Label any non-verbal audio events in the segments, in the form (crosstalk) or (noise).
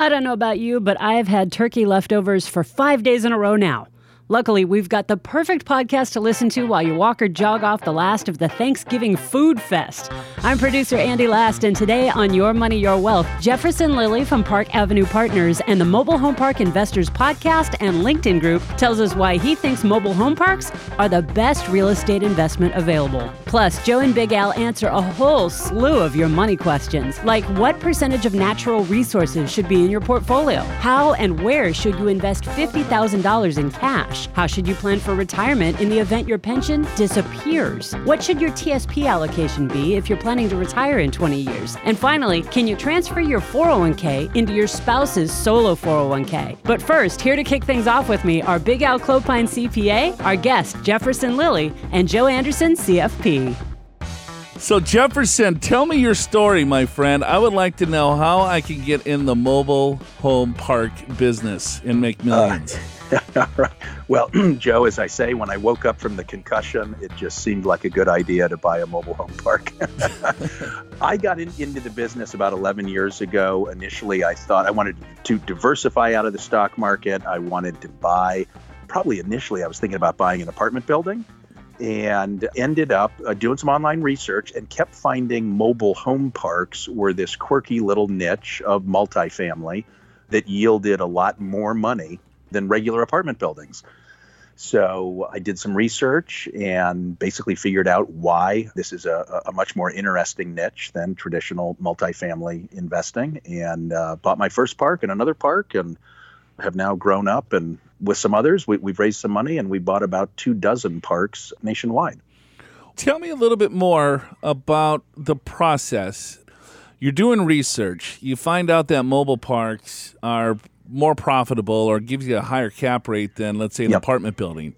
I don't know about you, but I've had turkey leftovers for five days in a row now. Luckily, we've got the perfect podcast to listen to while you walk or jog off the last of the Thanksgiving Food Fest. I'm producer Andy Last, and today on Your Money, Your Wealth, Jefferson Lilly from Park Avenue Partners and the Mobile Home Park Investors podcast and LinkedIn group tells us why he thinks mobile home parks are the best real estate investment available. Plus, Joe and Big Al answer a whole slew of your money questions, like what percentage of natural resources should be in your portfolio? How and where should you invest $50,000 in cash? Cash? How should you plan for retirement in the event your pension disappears? What should your TSP allocation be if you're planning to retire in 20 years? And finally, can you transfer your 401k into your spouse's solo 401k? But first, here to kick things off with me are Big Al Clopine CPA, our guest Jefferson Lilly, and Joe Anderson CFP. So, Jefferson, tell me your story, my friend. I would like to know how I can get in the mobile home park business and make millions. Uh. (laughs) Well, (clears throat) Joe, as I say, when I woke up from the concussion, it just seemed like a good idea to buy a mobile home park. (laughs) I got in, into the business about 11 years ago. Initially, I thought I wanted to diversify out of the stock market. I wanted to buy, probably initially, I was thinking about buying an apartment building and ended up uh, doing some online research and kept finding mobile home parks were this quirky little niche of multifamily that yielded a lot more money than regular apartment buildings. So I did some research and basically figured out why this is a, a much more interesting niche than traditional multifamily investing and uh, bought my first park and another park and have now grown up and with some others we, we've raised some money and we bought about two dozen parks nationwide. Tell me a little bit more about the process. You're doing research. You find out that mobile parks are more profitable or gives you a higher cap rate than, let's say, an yep. apartment building.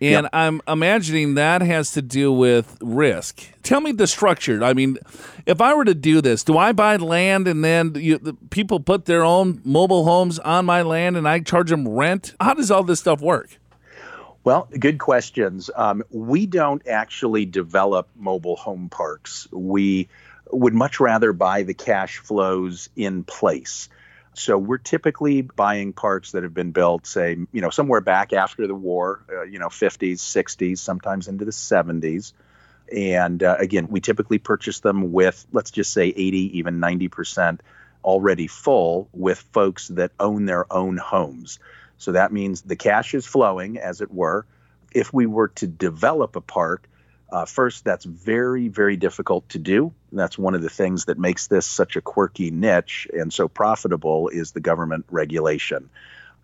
And yep. I'm imagining that has to do with risk. Tell me the structure. I mean, if I were to do this, do I buy land and then you, the people put their own mobile homes on my land and I charge them rent? How does all this stuff work? Well, good questions. Um, we don't actually develop mobile home parks. We would much rather buy the cash flows in place. So we're typically buying parks that have been built, say, you know, somewhere back after the war, uh, you know, 50s, 60s, sometimes into the 70s. And uh, again, we typically purchase them with, let's just say, 80, even 90% already full with folks that own their own homes. So that means the cash is flowing, as it were. If we were to develop a park, uh, first, that's very, very difficult to do. That's one of the things that makes this such a quirky niche and so profitable is the government regulation.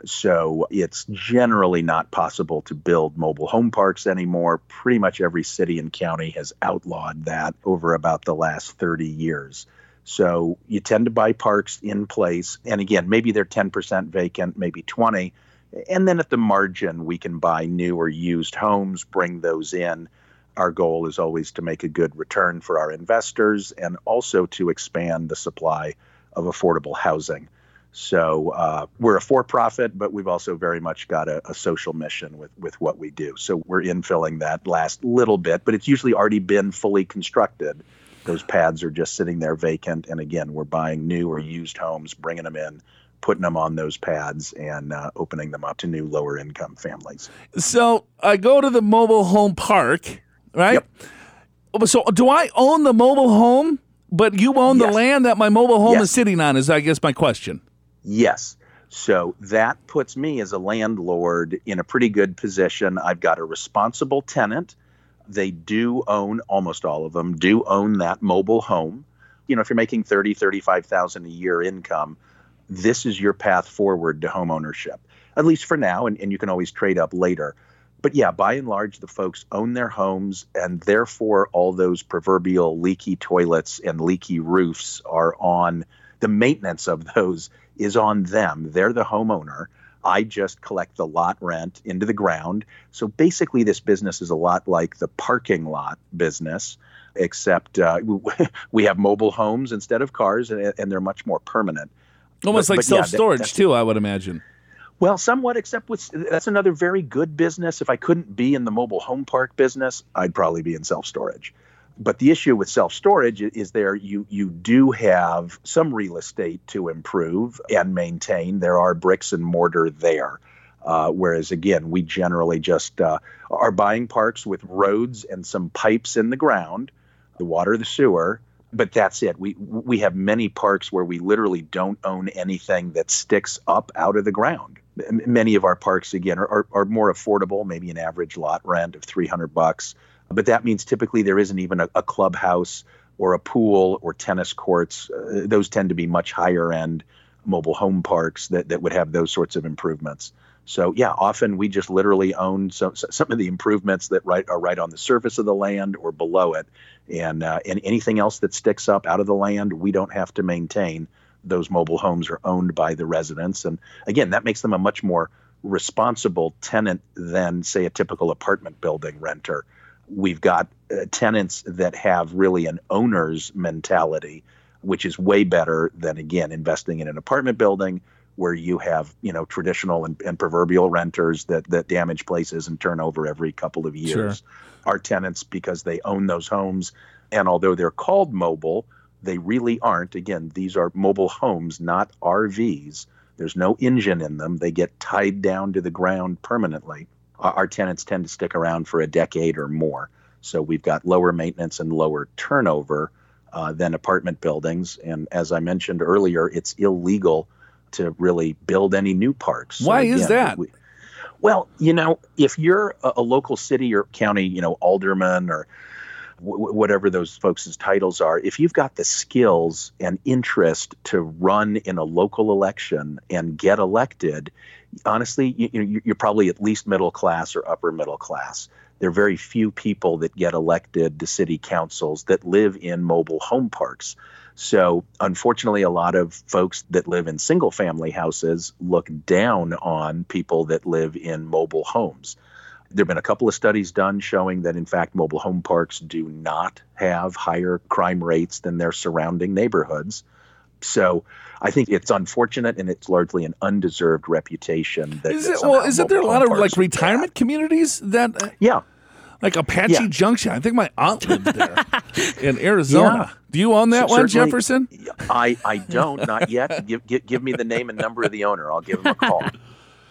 So it's generally not possible to build mobile home parks anymore. Pretty much every city and county has outlawed that over about the last 30 years. So you tend to buy parks in place. And again, maybe they're 10% vacant, maybe 20. And then at the margin, we can buy new or used homes, bring those in our goal is always to make a good return for our investors and also to expand the supply of affordable housing. So uh, we're a for-profit, but we've also very much got a, a, social mission with with what we do. So we're infilling that last little bit, but it's usually already been fully constructed. Those pads are just sitting there vacant, and again, we're buying new or used homes, bringing them in, putting them on those pads and uh, opening them up to new lower income families. So I go to the mobile home park right? Yep. So do I own the mobile home, but you own yes. the land that my mobile home yes. is sitting on? Is I guess my question. Yes. So that puts me as a landlord in a pretty good position. I've got a responsible tenant. They do own almost all of them do own that mobile home. You know, if you're making 30, 35,000 a year income, this is your path forward to home ownership. At least for now and, and you can always trade up later but yeah, by and large, the folks own their homes, and therefore, all those proverbial leaky toilets and leaky roofs are on the maintenance of those is on them. They're the homeowner. I just collect the lot rent into the ground. So basically, this business is a lot like the parking lot business, except uh, (laughs) we have mobile homes instead of cars, and, and they're much more permanent. Almost but, like self storage, yeah, too, I would imagine. Well, somewhat, except with that's another very good business. If I couldn't be in the mobile home park business, I'd probably be in self storage. But the issue with self storage is there you you do have some real estate to improve and maintain. There are bricks and mortar there. Uh, whereas again, we generally just uh, are buying parks with roads and some pipes in the ground, the water, the sewer, but that's it. We we have many parks where we literally don't own anything that sticks up out of the ground. Many of our parks, again, are, are, are more affordable, maybe an average lot rent of 300 bucks. But that means typically there isn't even a, a clubhouse or a pool or tennis courts. Uh, those tend to be much higher end mobile home parks that, that would have those sorts of improvements. So yeah, often we just literally own some some of the improvements that right are right on the surface of the land or below it, and uh, and anything else that sticks up out of the land, we don't have to maintain. Those mobile homes are owned by the residents, and again, that makes them a much more responsible tenant than say a typical apartment building renter. We've got uh, tenants that have really an owner's mentality, which is way better than again investing in an apartment building where you have you know traditional and, and, proverbial renters that that damage places and turn over every couple of years. Sure. Our tenants, because they own those homes, and although they're called mobile, they really aren't. Again, these are mobile homes, not RVs. There's no engine in them. They get tied down to the ground permanently. Our tenants tend to stick around for a decade or more. So we've got lower maintenance and lower turnover uh, than apartment buildings. And as I mentioned earlier, it's illegal to really build any new parks. Why again, is that? We, well, you know, if you're a, a, local city or county, you know, alderman or w- whatever those folks' titles are, if you've got the skills and interest to run in a local election and get elected, honestly, you, you, you're probably at least middle class or upper middle class. There are very few people that get elected to city councils that live in mobile home parks. So, unfortunately, a lot of folks that live in single family houses look down on people that live in mobile homes. There have been a couple of studies done showing that, in fact, mobile home parks do not have higher crime rates than their surrounding neighborhoods. So I think it's unfortunate and it's largely an undeserved reputation. That, is it, well, isn't there a lot of like retirement communities that? Uh, yeah, like Apache yeah. Junction. I think my aunt lived there (laughs) in Arizona. Yeah. Do you own that so one, Jefferson? I, I don't, not yet. give, give, give me the name and number of the owner. I'll give him a call. (laughs)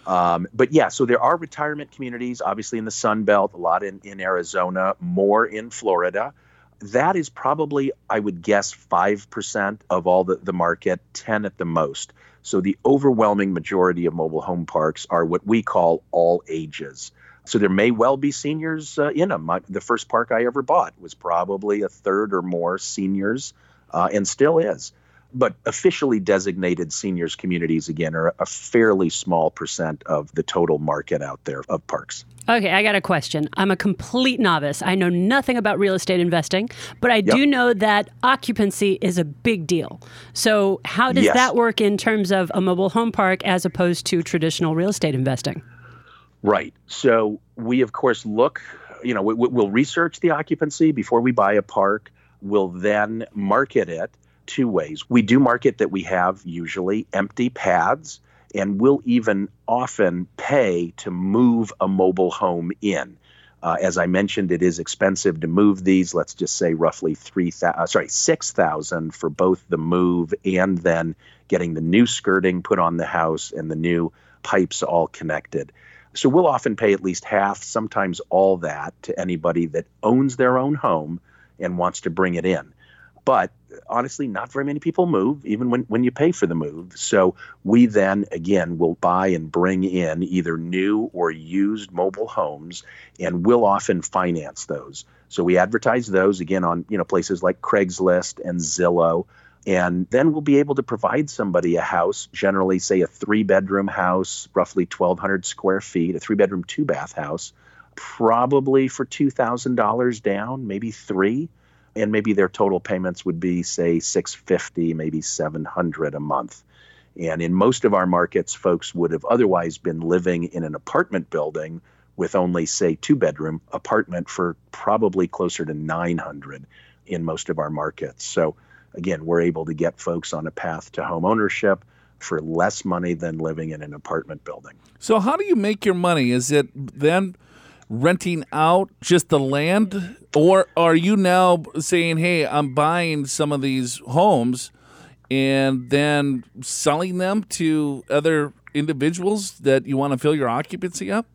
Um, but yeah, so there are retirement communities, obviously in the Sun Belt, a lot in, in Arizona, more in Florida. That is probably, I would guess, 5% of all the, the market, 10 at the most. So the overwhelming majority of mobile home parks are what we call all ages. So there may well be seniors uh, in them. The first park I ever bought was probably a third or more seniors, uh, and still is. But officially designated seniors communities, again, are a fairly small percent of the total market out there of parks. Okay, I got a question. I'm a complete novice. I know nothing about real estate investing, but I yep. do know that occupancy is a big deal. So, how does yes. that work in terms of a mobile home park as opposed to traditional real estate investing? Right. So we, of course, look, you know, we, will research the occupancy before we buy a park. We'll then market it two ways. We do market that we have usually empty pads, and we'll even often pay to move a mobile home in. Uh, as I mentioned, it is expensive to move these. Let's just say roughly three thousand, uh, sorry, six thousand for both the move and then getting the new skirting put on the house and the new pipes all connected. So we'll often pay at least half, sometimes all that, to anybody that owns their own home and wants to bring it in. But honestly, not very many people move, even when, when you pay for the move. So we then, again, will buy and bring in either new or used mobile homes, and we'll often finance those. So we advertise those again on you know places like Craigslist and Zillow. And then we'll be able to provide somebody a house, generally, say, a three bedroom house, roughly 1,200 square feet, a three bedroom, two bath house, probably for $2,000 down, maybe three. And maybe their total payments would be, say, 650 maybe 700 a month. And in most of our markets, folks would have otherwise been living in an apartment building with only, say, two bedroom apartment for probably closer to 900 in most of our markets. So again, we're able to get folks on a path to home ownership for less money than living in an apartment building. So, how do you make your money? Is it then renting out just the land? Or are you now saying, hey, I'm buying some of these homes and then selling them to other individuals that you want to fill your occupancy up?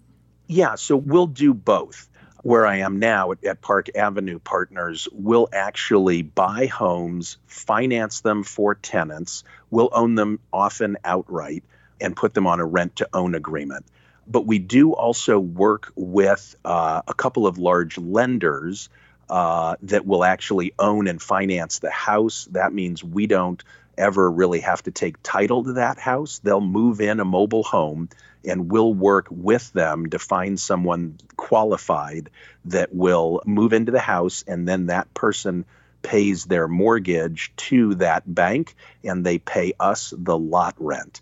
Yeah, so we'll do both. Where I am now at, at Park Avenue Partners, we'll actually buy homes, finance them for tenants, we'll own them often outright, and put them on a rent to own agreement. But we do also work with uh, a couple of large lenders uh, that will actually own and finance the house. That means we don't ever really have to take title to that house. They'll move in a mobile home and we'll work with them to find someone qualified that will move into the house and then that person pays their mortgage to that bank and they pay us the lot rent.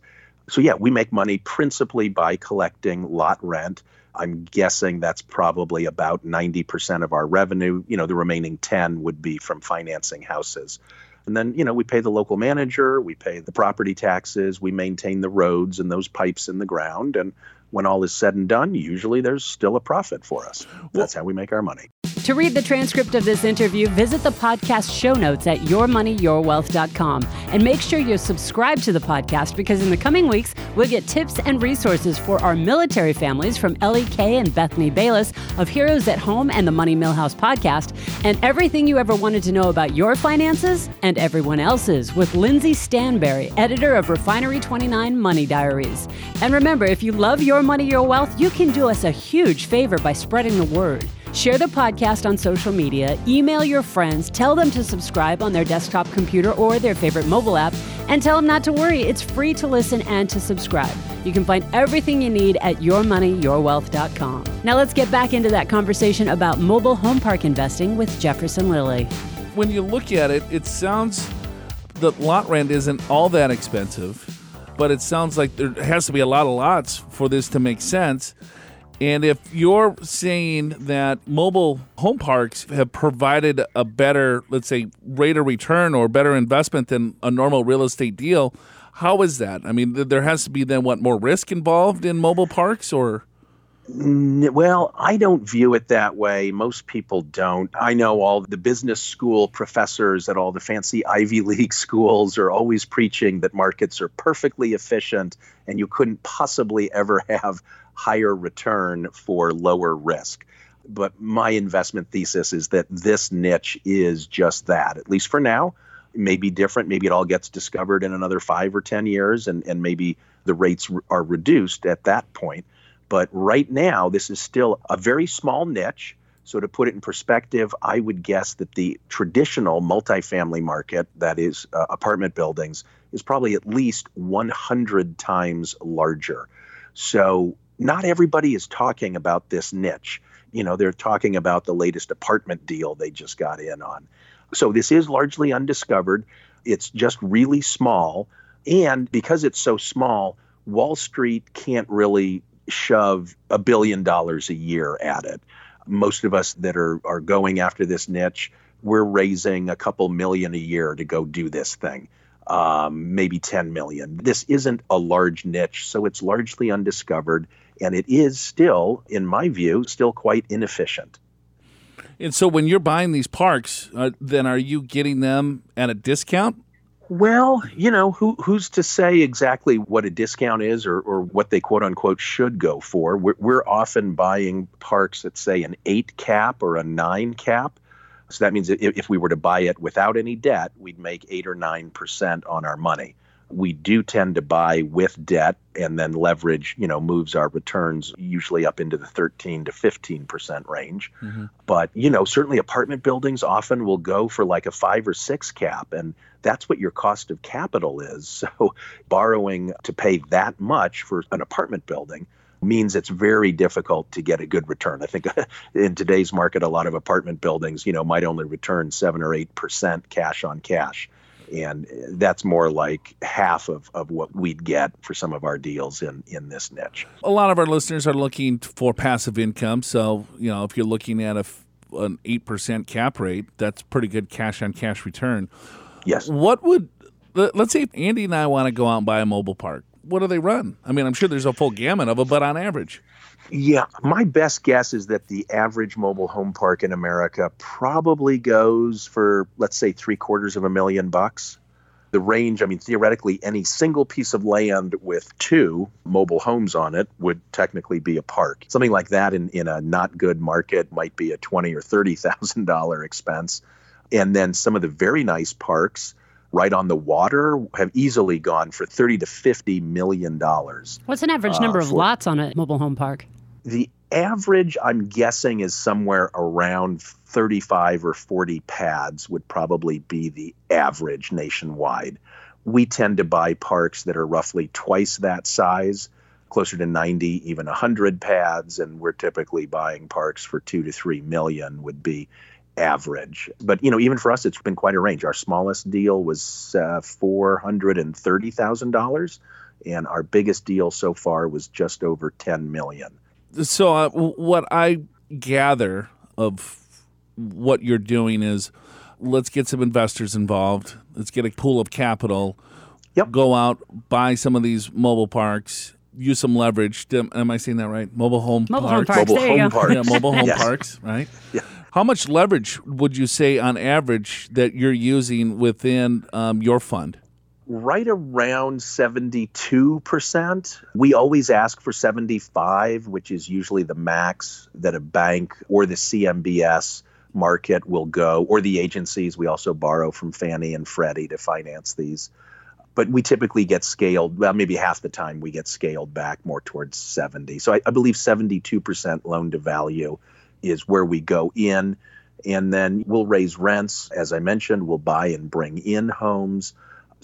So, yeah, we make money principally by collecting lot rent. I'm guessing that's probably about 90% of our revenue. You know, the remaining 10 would be from financing houses. And then, you know, we pay the local manager, we pay the property taxes, we maintain the roads and those pipes in the ground. And when all is said and done, usually there's still a profit for us. That's how we make our money. To read the transcript of this interview, visit the podcast show notes at yourmoneyyourwealth.com and make sure you're subscribed to the podcast because in the coming weeks, we'll get tips and resources for our military families from Ellie Kay and Bethany Bayless of Heroes at Home and the Money Millhouse podcast, and everything you ever wanted to know about your finances and everyone else's with Lindsey Stanberry, editor of Refinery 29 Money Diaries. And remember, if you love your money, your wealth, you can do us a huge favor by spreading the word. Share the podcast on social media, email your friends, tell them to subscribe on their desktop computer or their favorite mobile app, and tell them not to worry. It's free to listen and to subscribe. You can find everything you need at yourmoneyyourwealth.com. Now let's get back into that conversation about mobile home park investing with Jefferson Lilly. When you look at it, it sounds the lot rent isn't all that expensive, but it sounds like there has to be a lot of lots for this to make sense. And if you're saying that mobile home parks have provided a better, let's say, rate of return or better investment than a normal real estate deal, how is that? I mean, there has to be then what more risk involved in mobile parks or? Well, I don't view it that way. Most people don't. I know all the business school professors at all the fancy Ivy (laughs) League schools are always preaching that markets are perfectly efficient and you couldn't possibly ever (laughs) have higher return for lower risk. But my investment thesis is that this niche is just that, at least for now. It may be different. Maybe it all gets discovered in another five or 10 years, and, and maybe the rates are reduced at that point. But right now, this is still a very small niche. So, to put it in perspective, I would guess that the traditional multifamily market, that is uh, apartment buildings, is probably at least 100 times larger. So, not everybody is talking about this niche. You know, they're talking about the latest apartment deal they just got in on. So this is largely undiscovered. It's just really small. And because it's so small, Wall Street can't really shove a billion dollars a year at it. Most of us that are, are going after this niche, we're raising a couple million a year to go do this thing, um, maybe 10 million. This isn't a large niche, so it's largely undiscovered and it is still, in my view, still quite inefficient. And so, when you're buying these parks, uh, then are you getting them at a discount? Well, you know, who who's to say exactly what a discount is or, or what they quote unquote should go for? We're, we're often buying parks at, say, an eight cap or a nine cap. So that means if, if we were to buy it without any debt, we'd make eight or nine percent on our money we do tend to buy with debt and then leverage you know moves our returns usually up into the 13 to 15% range mm-hmm. but you know certainly apartment buildings often will go for like a 5 or 6 cap and that's what your cost of capital is (laughs) so borrowing to pay that much for an apartment building means it's very difficult to get a good return. I think (laughs) in today's market, a lot of apartment buildings, you know, might only return seven or eight percent cash on cash and that's more like half of, of what we'd get for some of our deals in, in this niche. A lot of our listeners are looking for passive income. So, you know, if you're looking at a, an 8% cap rate, that's pretty good cash on cash return. Yes. What would, let's say Andy and I want to go out and buy a mobile park. what do they run? I mean, I'm sure there's a full gamut of them, but on average. Yeah, my best guess is that the average mobile home park in America probably goes for, let's say, three quarters of a million bucks. The range, I mean, theoretically, any single piece of land with two mobile homes on it would technically be a park. Something like that in, in a not good market might be a twenty or thirty thousand dollar expense. And then some of the very nice parks right on the water have easily gone for 30 to 50 million dollars. What's an average number uh, of lots on a mobile home park? The average, I'm guessing, is somewhere around 35 or 40 pads, would probably be the average nationwide. We tend to buy parks that are roughly twice that size, closer to 90, even 100 pads, and we're typically buying parks for two to three million, would be average. But you know, even for us, it's been quite a range. Our smallest deal was uh, four hundred and our biggest deal so far was just over ten million so uh, what I gather of what you're doing is let's get some investors involved. Let's get a pool of capital. Yep. Go out, buy some of these mobile parks, use some leverage. Am I saying that right? Mobile home mobile parks. Home parks. Mobile home parks. Yeah, mobile home yes. parks, right? Yeah. How much leverage would you say on average that you're using within um, your fund? Right around 72%. We always ask for 75, which is usually the max that a bank or the CMBS market will go, or the agencies. We also borrow from Fannie and Freddie to finance these. But we typically get scaled, well, maybe half the time we get scaled back more towards 70. So I, I believe 72% loan to value is where we go in. And then we'll raise rents. As I mentioned, we'll buy and bring in homes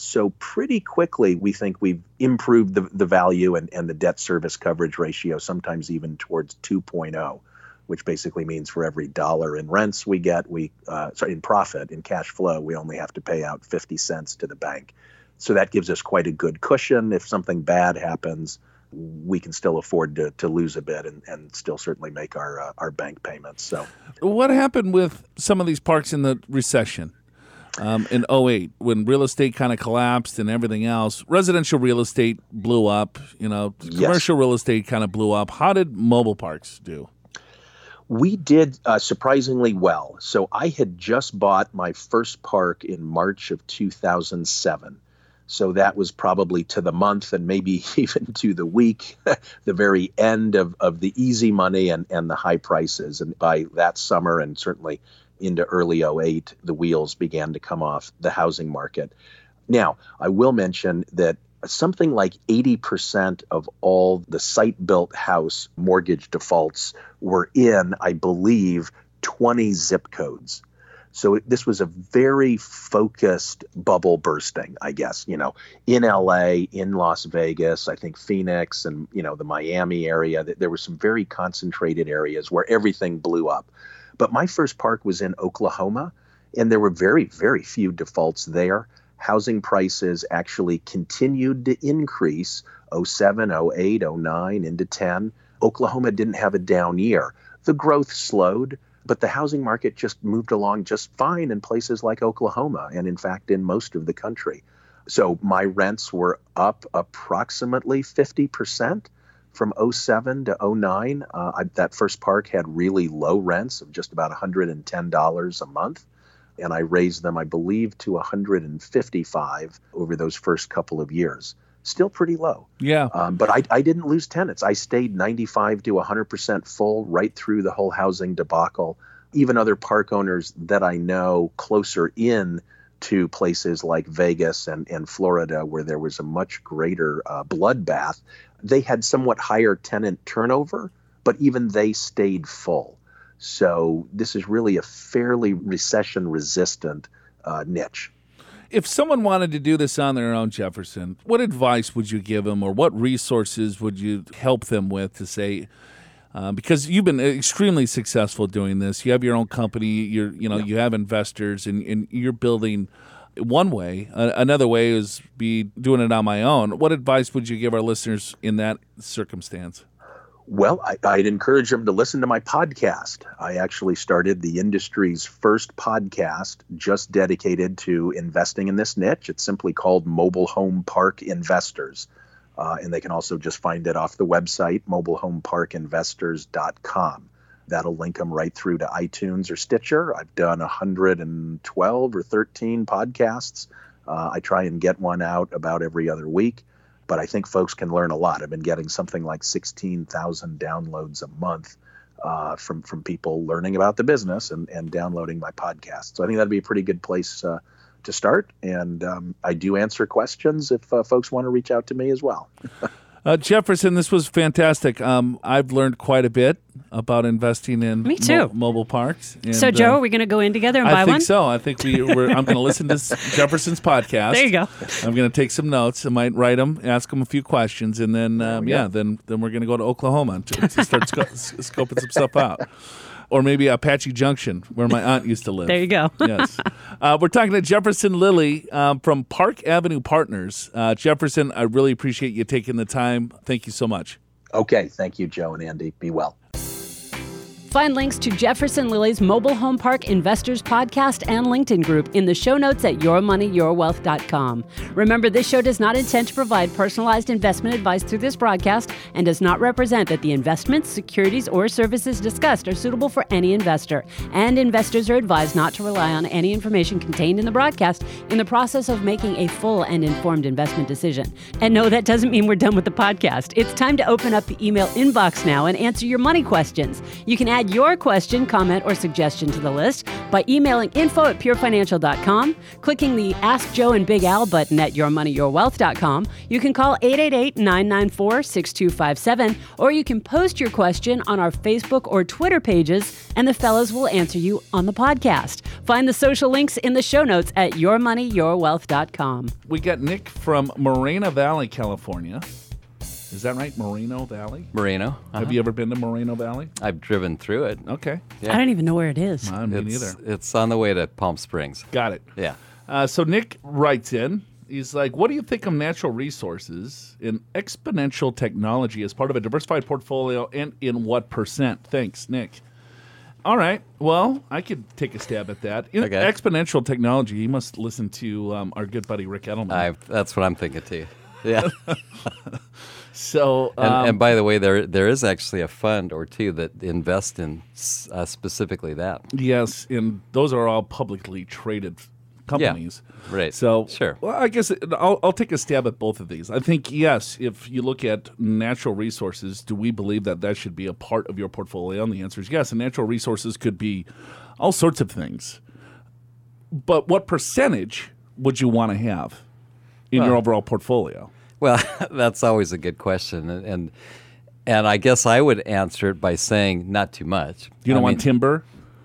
so pretty quickly, we think we've improved the, the value and, and the debt service coverage ratio, sometimes even towards 2.0, which basically means for every dollar in rents we get, we uh, sorry in profit in cash flow, we only have to pay out 50 cents to the bank. So that gives us quite a good cushion. If something bad happens, we can still afford to, to lose a bit and, and still certainly make our uh, our bank payments. So, what happened with some of these parks in the recession? Um, in 08 when real estate kind of collapsed and everything else. Residential real estate blew up, you know, commercial yes. real estate kind of blew up. How did mobile parks do? We did uh, surprisingly well. So I had just bought my first park in March of 2007. So that was probably to the month and maybe (laughs) even to the week, (laughs) the very end of, of the easy money and, and the high prices. And by that summer, and certainly into early 08, the wheels began to come off the housing market. Now, I will mention that something like 80% of all the site built house mortgage defaults were in, I believe, 20 zip codes. So this was a very focused bubble bursting, I guess, you know, in LA, in Las Vegas, I think Phoenix and, you know, the Miami area. There were some very concentrated areas where everything blew up. But my first park was in Oklahoma, and there were very, very few defaults there. Housing prices actually continued to increase 07, 08, 09 into 10. Oklahoma didn't have a down year. The growth slowed, but the housing market just moved along just fine in places like Oklahoma and, in fact, in most of the country. So my rents were up approximately 50% from 07 to 09, uh, I, that first park had really low rents of just about $110 a month. And I raised them, I believe, to 155 over those first couple of years. Still pretty low. Yeah. Um, but I, I didn't lose tenants. I stayed 95 to 100% full right through the whole housing debacle. Even other park owners that I know closer in to places like Vegas and, and Florida, where there was a much greater uh, bloodbath, they had somewhat higher tenant turnover, but even they stayed full. So this is really a fairly recession resistant uh, niche. If someone wanted to do this on their own, Jefferson, what advice would you give them or what resources would you help them with to say, uh, because you've been extremely successful doing this. You have your own company. You're, you know, yeah. you have investors, and, and you're building one way. Another way is be doing it on my own. What advice would you give our listeners in that circumstance? Well, I, would encourage them to listen to my podcast. I actually started the industry's first podcast just dedicated to investing in this niche. It's simply called Mobile Home Park Investors. Uh, and they can also just find it off the website, mobilehomeparkinvestors.com. That'll link them right through to iTunes or Stitcher. I've done 112 or 13 podcasts. Uh, I try and get one out about every other week, but I think folks can learn a lot. I've been getting something like 16,000 downloads a month uh, from from people learning about the business and, and downloading my podcast. So I think that'd be a pretty good place uh, to start. And um, I do answer questions if uh, folks want to reach out to me as well. (laughs) Uh, Jefferson, this was fantastic. Um, I've learned quite a bit about investing in Me too. mo- mobile parks. And, So, Joe, uh, are we going to go in together and I buy think one? so. I think we. We're, I'm going to listen to (laughs) Jefferson's podcast. There you go. I'm going to take some notes. I might write them, ask them a few questions, and then um, yeah, then then we're going to go to Oklahoma to, to start sco- (laughs) scoping some stuff out, or maybe Apache Junction, where my aunt used to live. There you go. (laughs) yes. Uh, we're talking to Jefferson Lilly um, from Park Avenue Partners. Uh, Jefferson, I really appreciate you taking the time. Thank you so much. Okay. Thank you, Joe and Andy. Be well. Find links to Jefferson Lilly's Mobile Home Park Investors Podcast and LinkedIn group in the show notes at yourmoneyyourwealth.com. Remember, this show does not intend to provide personalized investment advice through this broadcast and does not represent that the investments, securities, or services discussed are suitable for any investor. And investors are advised not to rely on any information contained in the broadcast in the process of making a full and informed investment decision. And no, that doesn't mean we're done with the podcast. It's time to open up the email inbox now and answer your money questions. You can add your question, comment, or suggestion to the list by emailing info at purefinancial.com, clicking the Ask Joe and Big Al button at yourmoneyyourwealth.com. You can call 888 994 6257, or you can post your question on our Facebook or Twitter pages, and the fellows will answer you on the podcast. Find the social links in the show notes at yourmoneyyourwealth.com. We got Nick from Moreno Valley, California. Is that right? Moreno Valley? Moreno. Uh-huh. Have you ever been to Moreno Valley? I've driven through it. Okay. Yeah. I don't even know where it is. Uh, me it's, neither. It's on the way to Palm Springs. Got it. Yeah. Uh, so Nick writes in. He's like, "What do you think of natural resources in exponential technology as part of a diversified portfolio, and in what percent?" Thanks, Nick. All right. Well, I could take a stab at that. In Okay. exponential technology, you must listen to um, our good buddy Ric Edelman. I, that's what I'm thinking too. Yeah. (laughs) (laughs) so, and, um, and by the way, there there is actually a fund or two that invest in uh, specifically that. yes, and those are all publicly traded companies. right. So, Sure. Well, I guess I'll, I'll take a stab at both of these. I think yes, if you look at natural resources, do we believe that that should be a part of your portfolio? And the answer is yes. And natural resources could be all sorts of things. But what percentage would you want to have in your overall portfolio? Well, (laughs) that's always a good question, and and, and I guess I would answer it by saying not too much. You don't I want mean, timber,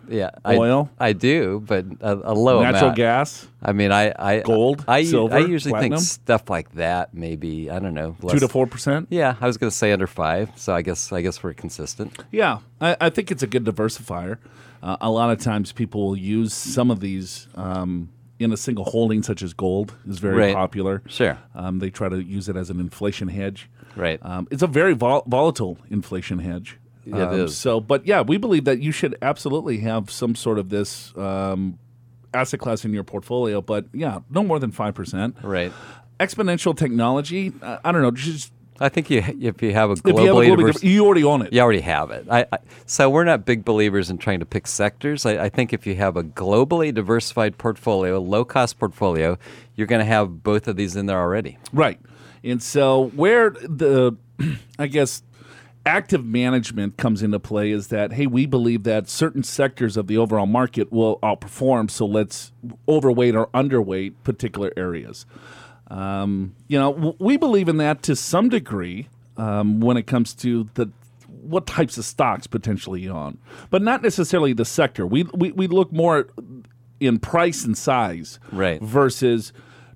yeah, oil? I, do, but a, a low natural amount. gas, I mean, I, I Gold, I, silver, I usually platinum? think stuff like that. Maybe I don't know. two to four percent? Yeah, I was going to say under five. So I guess I guess we're consistent. Yeah, I, I think it's a good diversifier. Uh, a lot of times people will use some of these um, in a single holding, such as gold, is very Right. popular. Sure. Um, they try to use it as an inflation hedge. Right. Um, it's a very vol- volatile inflation hedge. It Um, is. So, but yeah, we believe that you should absolutely have some sort of this um, asset class in your portfolio. But yeah, no more than five percent. Right. Exponential technology. Uh, I don't know. Just I think you if you have a if you have a globally globally diverse, diver- you already own it. you already have it. I, I, so we're not big believers in trying to pick sectors. I, I think if you have a globally diversified portfolio, low cost portfolio, you're going to have both of these in there already. Right. And so where the (clears throat) I guess active management comes into play is that hey, we believe that certain sectors of the overall market will outperform, so let's overweight or underweight particular areas. Um, you know, w- we believe in that to some degree um, when it comes to the what types of stocks potentially you own, but not necessarily the sector. We we, we look more in price and size, Right. Versus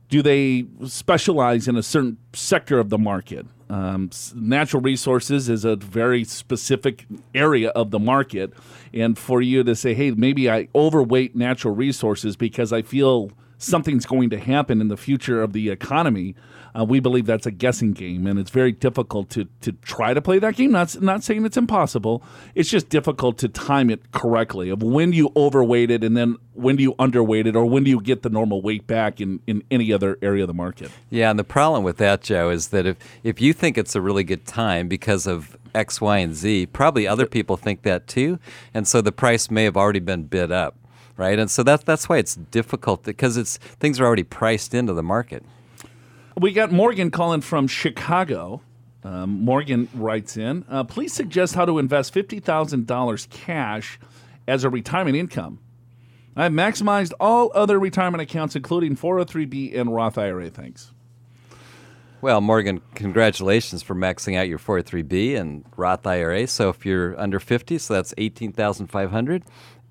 do they specialize in a certain sector of the market? Um, natural resources is a very specific area of the market, and for you to say, "Hey, maybe I overweight natural resources because I feel something's going to happen in the future of the economy. Uh, we believe that's a guessing game, and it's very difficult to, to try to play that game. Not not saying it's impossible. It's just difficult to time it correctly of when you overweight it, and then when do you underweight it, or when do you get the normal weight back in, in any other area of the market. Yeah, and the problem with that, Joe, is that if if you think it's a really good time because of X, Y, and Z, probably other people think that too, and so the price may have already been bid up right? And so that's that's why it's difficult because it's things are already priced into the market. We got Morgan calling from Chicago. Um, Morgan writes in, uh, please suggest how to invest $50,000 cash as a retirement income. I've maximized all other retirement accounts, including 403b and Roth IRA. Thanks. Well, Morgan, congratulations for maxing out your 403b and Roth IRA. So if you're under 50, so that's 18,500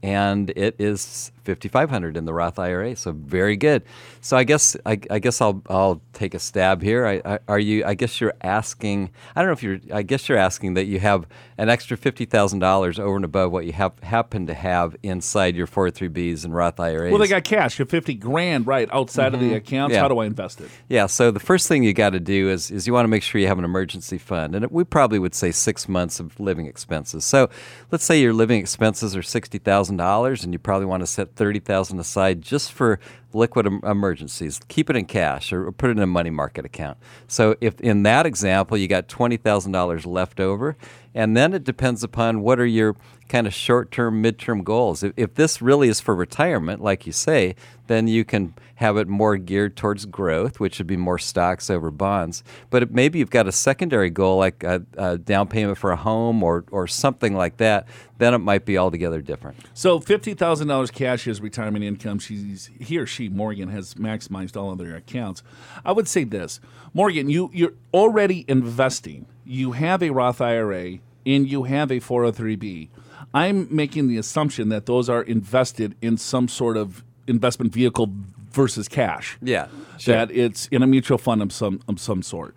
and it is 5500 in the Roth IRA so very good so I guess I, I guess I'll I'll take a stab here I, I, are you I guess you're asking I don't know if you're I guess you're asking that you have an extra $50,000 over and above what you have happen to have inside your 403bs and Roth IRAs well they got cash you 50 grand right outside mm-hmm. of the mm-hmm. accounts yeah. how do I invest it yeah so the first thing you got to do is is you want to make sure you have an emergency fund and we probably would say 6 months of living expenses so let's say your living expenses are $60,000 and you probably want to set thirty thousand aside just for liquid em- emergencies. Keep it in cash or put it in a money market account. So if in that example you got twenty thousand dollars left over, and then it depends upon what are your kind of short-term, mid-term goals. If, if this really is for retirement, like you say, then you can have it more geared towards growth, which would be more stocks over bonds. But maybe you've got a secondary goal like a, a, down payment for a home or, or something like that, then it might be altogether different. So fifty thousand dollars cash is retirement income. She's he or she Morgan has maximized all of their accounts. I would say this, Morgan, you you're already investing. You have a Roth IRA and you have a 403b. I'm making the assumption that those are invested in some sort of investment vehicle versus cash. Yeah, sure. that it's in a mutual fund of some of some sort.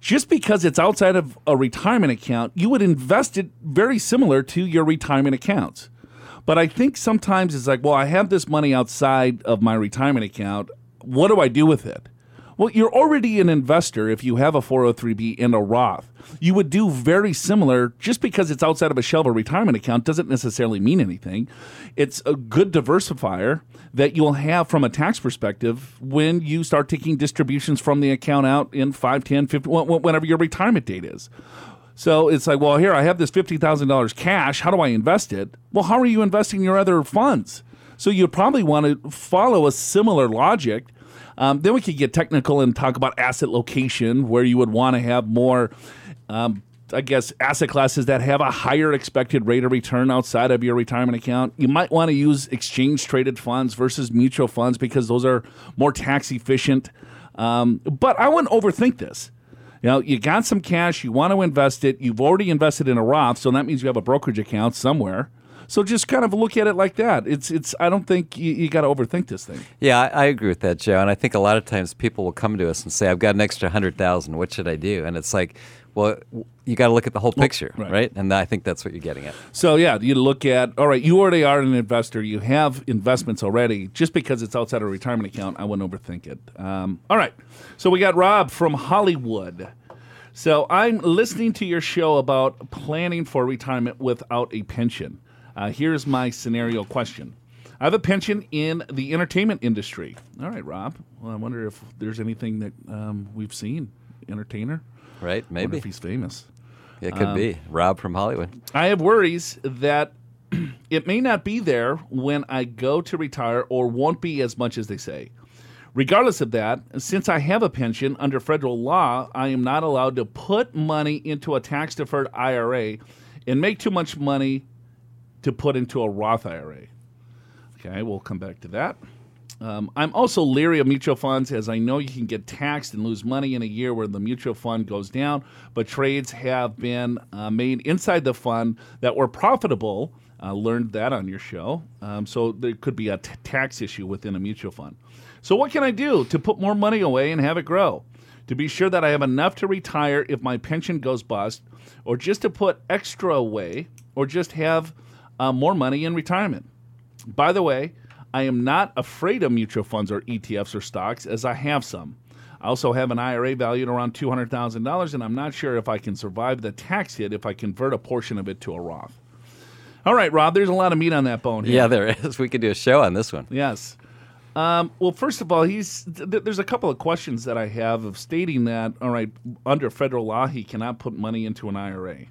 Just because it's outside of a retirement account, you would invest it very similar to your retirement accounts. But I think sometimes it's like, well, I have this money outside of my retirement account. What do I do with it? Well, you're already an investor if you have a 403b and a Roth. You would do very similar just because it's outside of a Shelver retirement account doesn't necessarily mean anything. It's a good diversifier that you'll have from a tax perspective when you start taking distributions from the account out in 5, 10, 50, whenever your retirement date is. So it's like, well, here I have this $50,000 cash. How do I invest it? Well, how are you investing your other funds? So you probably want to follow a similar logic um, then we could get technical and talk about asset location, where you would want to have more. Um, I guess asset classes that have a higher expected rate of return outside of your retirement account. You might want to use exchange traded funds versus mutual funds because those are more tax efficient. Um, but I wouldn't overthink this. You you got some cash, you want to invest it, you've already invested in a Roth, so that means you have a brokerage account somewhere. So just kind of look at it like that. It's it's. I don't think you, you got to overthink this thing. Yeah, I, I, agree with that, Joe. And I think a lot of times people will come to us and say, "I've got an extra hundred thousand. What should I do?" And it's like, well, you got to look at the whole picture, right. right. And I think that's what you're getting at. So yeah, you look at all right. You already are an investor. You have investments already. Just because it's outside a retirement account, I wouldn't overthink it. Um, all right. So we got Rob from Hollywood. So I'm listening to your show about planning for retirement without a pension. Uh, here's my scenario question. I have a pension in the entertainment industry. All right, Rob. Well, I wonder if there's anything that um, we've seen. Entertainer? Right, maybe. if he's famous. It could um, be. Rob from Hollywood. I have worries that (clears throat) it may not be there when I go to retire or won't be as much as they say. Regardless of that, since I have a pension under federal law, I am not allowed to put money into a tax deferred IRA and make too much money to put into a Roth IRA. Okay, we'll come back to that. Um, I'm also leery of mutual funds as I know you can get taxed and lose money in a year where the mutual fund goes down, but trades have been uh, made inside the fund that were profitable. Uh, learned that on your show. Um, so there could be a t- tax issue within a mutual fund. So, what can I do to put more money away and have it grow? To be sure that I have enough to retire if my pension goes bust, or just to put extra away, or just have uh, more money in retirement. By the way, I am not afraid of mutual funds or ETFs or stocks as I have some. I also have an IRA valued around $200,000, and I'm not sure if I can survive the tax hit if I convert a portion of it to a Roth. All right, Rob, there's a lot of meat on that bone here. Yeah, there is. (laughs) We could do a show on this one. Yes. Um, well, first of all, he's th- there's a couple of questions that I have of stating that all right, under federal law, he cannot put money into an IRA.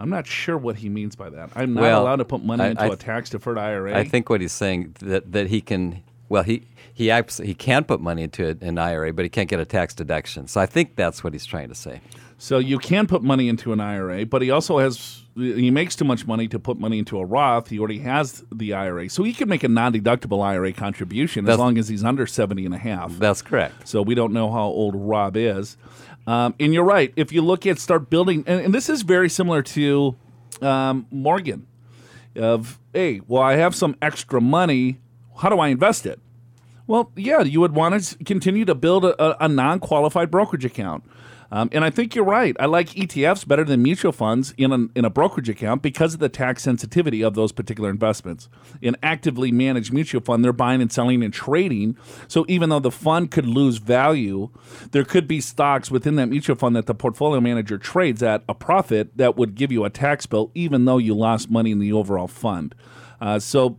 I'm not sure what he means by that. I'm not Well, allowed to put money I- into I a tax deferred IRA. I think what he's saying that that he can well he he abs- he can put money into an IRA, but he can't get a tax deduction. So I think that's what he's trying to say. so. You can put money into an IRA, but he also has he makes too much money to put money into a Roth. He already has the IRA, so he can make a non-deductible IRA contribution as long as he's under 70 and a half. That's correct. So we don't know how old Rob is. Um, and you're right. If you look at start building, and, and this is very similar to um, Morgan of, hey, well, I have some extra money. How do I invest it? Well, yeah, you would want to continue to build a, a, non qualified brokerage account. Um, and I think you're right. I like ETFs better than mutual funds in a, in a brokerage account because of the tax sensitivity of those particular investments. In actively managed mutual fund, they're buying and selling and trading. So even though the fund could lose value, there could be stocks within that mutual fund that the portfolio manager trades at a profit that would give you a tax bill, even though you lost money in the overall fund. Uh, so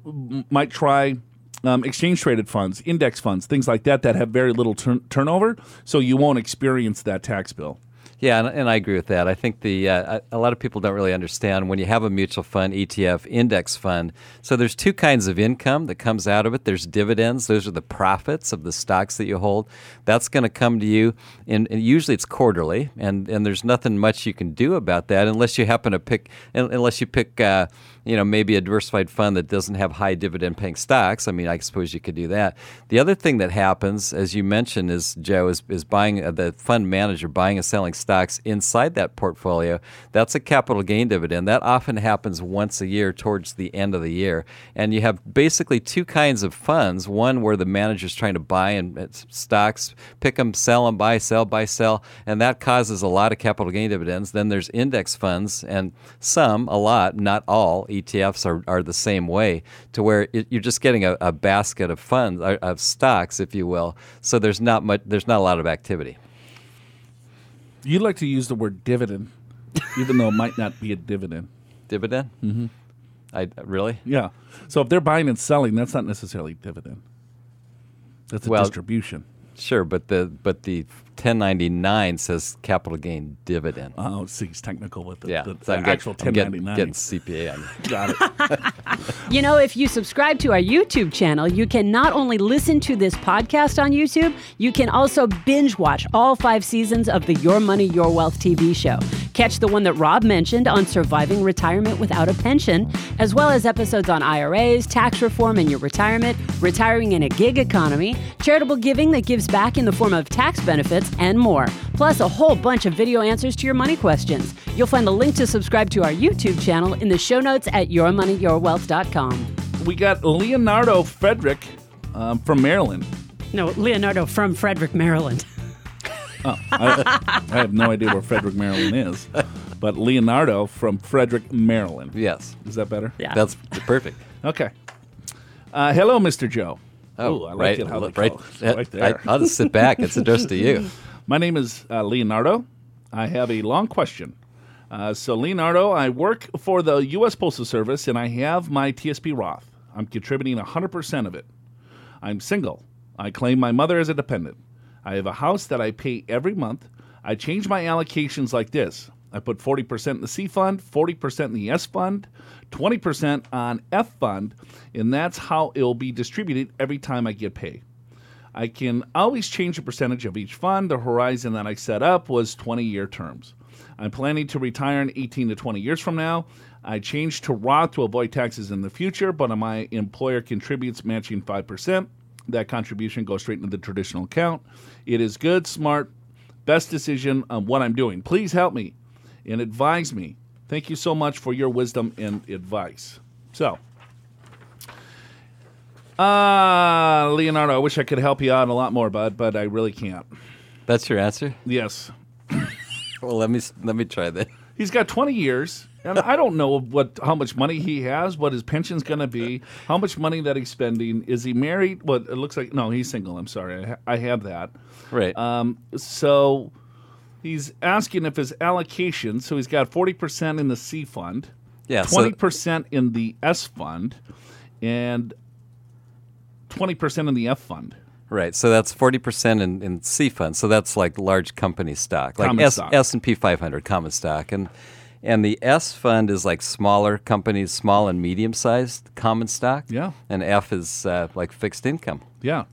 might try um, exchange traded funds, index funds, things like that that have very little turn- turnover, so you won't experience that tax bill. Yeah, and, and I agree with that. I think the uh, a lot of people don't really understand when you have a mutual fund, ETF, index fund. So there's two kinds of income that comes out of it. There's dividends; those are the profits of the stocks that you hold. That's going to come to you, and, and usually it's quarterly, and and there's nothing much you can do about that unless you happen to pick, unless you pick. Uh, you know, maybe a diversified fund that doesn't have high dividend paying stocks. I mean, I suppose you could do that. The other thing that happens, as you mentioned, is Joe, is, is buying uh, the fund manager buying and selling stocks inside that portfolio. That's a capital gain dividend. That often happens once a year towards the end of the year. And you have basically two kinds of funds one where the manager is trying to buy and uh, stocks, pick them, sell them, buy, sell, buy, sell, and that causes a lot of capital gain dividends. Then there's index funds, and some, a lot, not all, ETFs are, are the same way, to where it, you're just getting a, a basket of funds, of stocks, if you will. So there's not much, there's not a lot of activity. You like to use the word dividend, even though it might not be a dividend. Dividend? Mm-hmm. I really? Yeah. So if they're buying and selling, that's not necessarily dividend. That's a Well- distribution. Sure, but the but the 1099 says capital gain dividend. Oh, see, he's technical with the, yeah, the, so the I'm get- actual I'm getting- getting CPA on. (laughs) Got it. (laughs) You know, if you subscribe to our YouTube channel, you can not only listen to this podcast on YouTube, you can also binge watch all five seasons of the Your Money, Your Wealth TV show. Catch the one that Rob mentioned on surviving retirement without a pension, as well as episodes on IRAs, tax reform in your retirement, retiring in a gig economy, charitable giving that gives back in the form of tax benefits, and more. Plus, a whole bunch of video answers to your money questions. You'll find a link to subscribe to our YouTube channel in the show notes at yourmoneyyourwealth.com. we got Leonardo Frederick um, from Maryland. No, Leonardo from Frederick, Maryland. I, I have no idea where Frederick, Maryland is, but Leonardo from Frederick, Maryland. Yes, Is that better? Yeah. that's perfect. Okay. Uh, hello, Mr. Joe. Oh, Ooh, I like right, it how they right, right there. I, will just sit back. It's addressed to you. (laughs) My name is uh, Leonardo. I have a long question. Uh, so, Leonardo, I work for the U.S. Postal Service and I have my TSP Roth. I'm contributing 100% of it. I'm single. I claim my mother as a dependent. I have a house that I pay every month. I change my allocations like this I put 40% in the C fund, 40% in the S fund, 20% on F fund, and that's how it'll be distributed every time I get paid. I can always change the percentage of each fund. The horizon that I set up was 20 year terms. I'm planning to retire in 18 to 20 years from now. I changed to Roth to avoid taxes in the future, but my employer contributes matching 5%. That contribution goes straight into the traditional account. It is good, smart, best decision on what I'm doing. Please help me and advise me. Thank you so much for your wisdom and advice. So, uh, Leonardo, I wish I could help you out a lot more, bud, but I really can't. That's your answer. Yes. (laughs) Well, let me s- let me try that. he's got 20 years, and I don't know what how much money he has, what his pension's going to be, how much money that he's spending. Is he married? What it looks like? No, he's single. I'm sorry, I, ha- I have that. Right. Um, so he's asking if his allocation. So he's got 40 percent in the C fund, yeah. 20 percent in the S fund, and 20 percent in the F fund. Right. So that's 40% in, in C fund. So that's like large company stock, like Common S, stock. S&P 500 common stock. And and the S fund is like smaller companies, small and medium-sized common stock. Yeah. And F is uh, like fixed income. Yeah.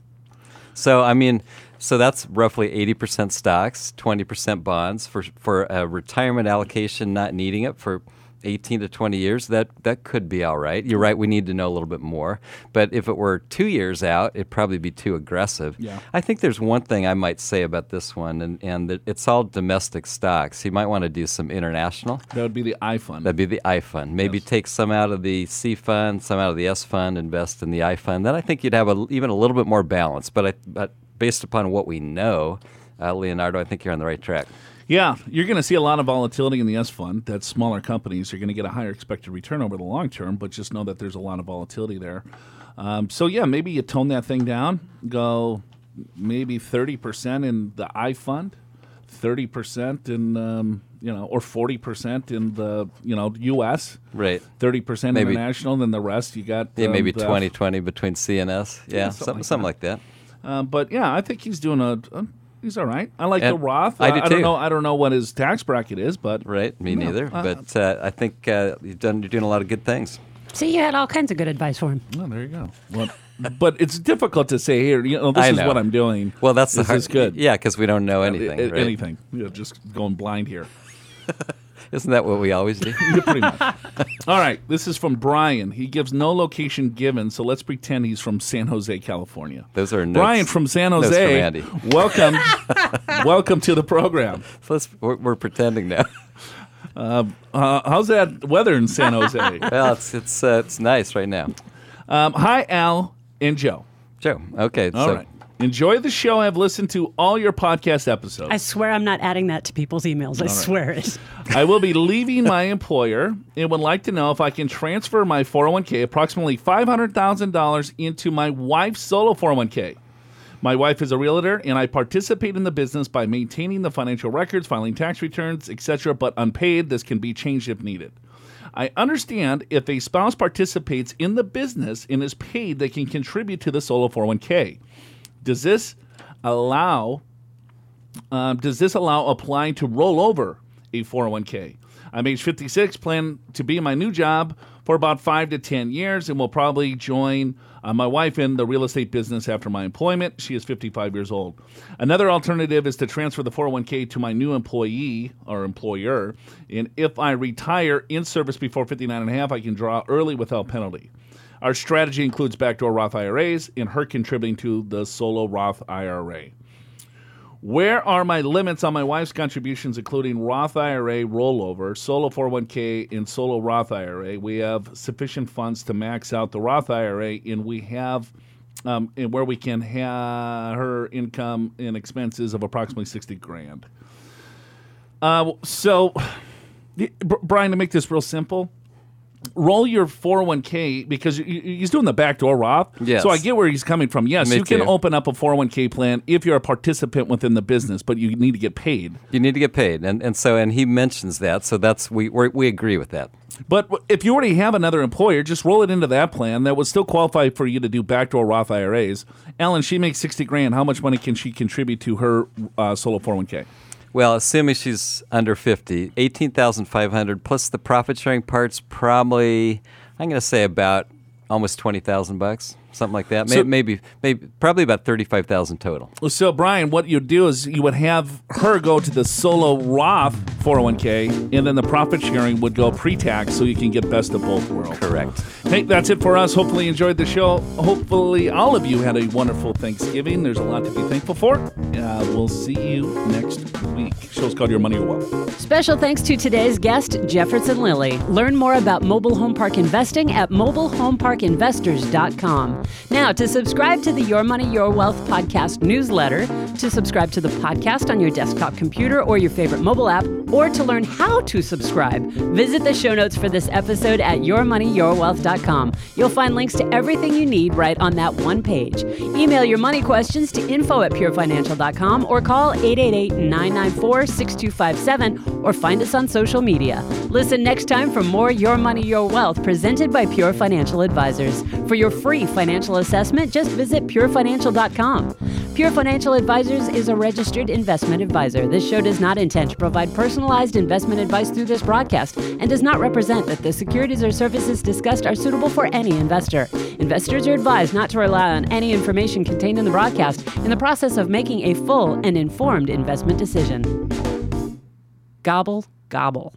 So I mean, so that's roughly 80% stocks, 20% bonds for for a retirement allocation not needing it for 18 to 20 years. That that could be all right. You're right. We need to know a little bit more. But if it were two years out, it'd probably be too aggressive. Yeah. I think there's one thing I might say about this one, and and it's all domestic stocks. You might want to do some international. That would be the I fund. That'd be the I fund. Maybe Yes. take some out of the C fund, some out of the S fund, invest in the I fund. Then I think you'd have a, even a little bit more balance. But I, but based upon what we know, uh, Leonardo, I think you're on the right track. Yeah, you're going to see a lot of volatility in the S fund. That smaller companies are going to get a higher expected return over the long term, but just know that there's a lot of volatility there. Um, so yeah, maybe you tone that thing down. Go maybe 30% in the I fund, 30% in um, you know, or 40% in the you know U.S. Right. 30% Maybe- international, then the rest you got Yeah, um, maybe the- 20 20 between C and S. Yeah, something something, like something like that. Um, but yeah, I think he's doing a. a he's all right. I like And the Roth. I Uh, do I don't know. I don't know what his tax bracket is, but Right. Me No, neither. uh, but uh, I think uh, you've done, you're doing a lot of good things. See, you had all kinds of good advice for him. Oh, there you go. Well, but it's difficult to say here. You know, this I is know. what I'm doing. Well, that's the this hard, is good. Yeah, because we don't know anything. A- a- right? Anything. You know, just going blind here. (laughs) Isn't that what we always do? (laughs) Yeah, pretty much. All right. This is from Brian. He gives no location given, so let's pretend he's from San Jose, California. Those are notes, Brian from San Jose. from. (laughs) Welcome, welcome to the program. So let's, we're, we're pretending now. Uh, how's that weather in San Jose? (laughs) well, it's it's uh, it's nice right now. Um, hi, Al and Joe. Joe. Okay. All so right. Enjoy the show. I've listened to all your podcast episodes. I swear I'm not adding that to people's emails. I swear it. I will be leaving my employer and would like to know if I can transfer my 401k, approximately $500,000, into my wife's solo 401k. My wife is a realtor, and I participate in the business by maintaining the financial records, filing tax returns, etc., but unpaid. This can be changed if needed. I understand if a spouse participates in the business and is paid, they can contribute to the solo 401k. Does this allow um, does this allow applying to roll over a 401k? I'm age 56, plan to be in my new job for about five to 10 years, and will probably join uh, my wife in the real estate business after my employment. She is 55 years old. Another alternative is to transfer the 401k to my new employee or employer, and if I retire in service before 59 and a half, I can draw early without penalty. Our strategy includes backdoor Roth IRAs and her contributing to the solo Roth IRA. Where are my limits on my wife's contributions, including Roth IRA rollover, solo 401k, and solo Roth IRA? We have sufficient funds to max out the Roth IRA, and we have um, and where we can have her income and expenses of approximately 60 grand. Uh, so, (sighs) Brian, to make this real simple, roll your 401k because he's doing the backdoor Roth. Yes. So I get where he's coming from. Yes, Me you can too. open up a 401k plan if you're a participant within the business, but you need to get paid. You need to get paid, and and so and he mentions that, so that's we we agree with that. But if you already have another employer, just roll it into that plan. That would still qualify for you to do backdoor Roth IRAs. Ellen, she makes 60 grand. How much money can she contribute to her uh, solo 401k? Well, assuming she's under 50, 18,500 plus the profit sharing parts probably I'm going to say about almost 20,000 bucks, something like that. So- maybe maybe probably about 35,000 total. So, Brian, what you'd do is you would have her go to the solo Roth 401k, and then the profit sharing would go pre tax so you can get best of both worlds. Correct. Hey, that's it for us. Hopefully, you enjoyed the show. Hopefully, all of you had a wonderful Thanksgiving. There's a lot to be thankful for. Uh, we'll see you next week. Show's called Your Money or Wealth. Special thanks to today's guest, Jefferson Lilly. Learn more about mobile home park investing at mobilehomeparkinvestors.com. Now, to subscribe to the Your Money, Your Wealth podcast newsletter, to subscribe to the podcast on your desktop computer or your favorite mobile app, or to learn how to subscribe, visit the show notes for this episode at yourmoneyyourwealth.com. You'll find links to everything you need right on that one page. Email your money questions to info at purefinancial.com or call 888 994 6257 or find us on social media. Listen next time for more Your Money, Your Wealth presented by Pure Financial Advisors. For your free financial assessment, just visit purefinancial.com. Pure Financial Advisors is a registered investment advisor. This show does not intend to provide personalized investment advice through this broadcast and does not represent that the securities or services discussed are suitable for any investor. Investors are advised not to rely on any information contained in the broadcast in the process of making a full and informed investment decision. Gobble, gobble.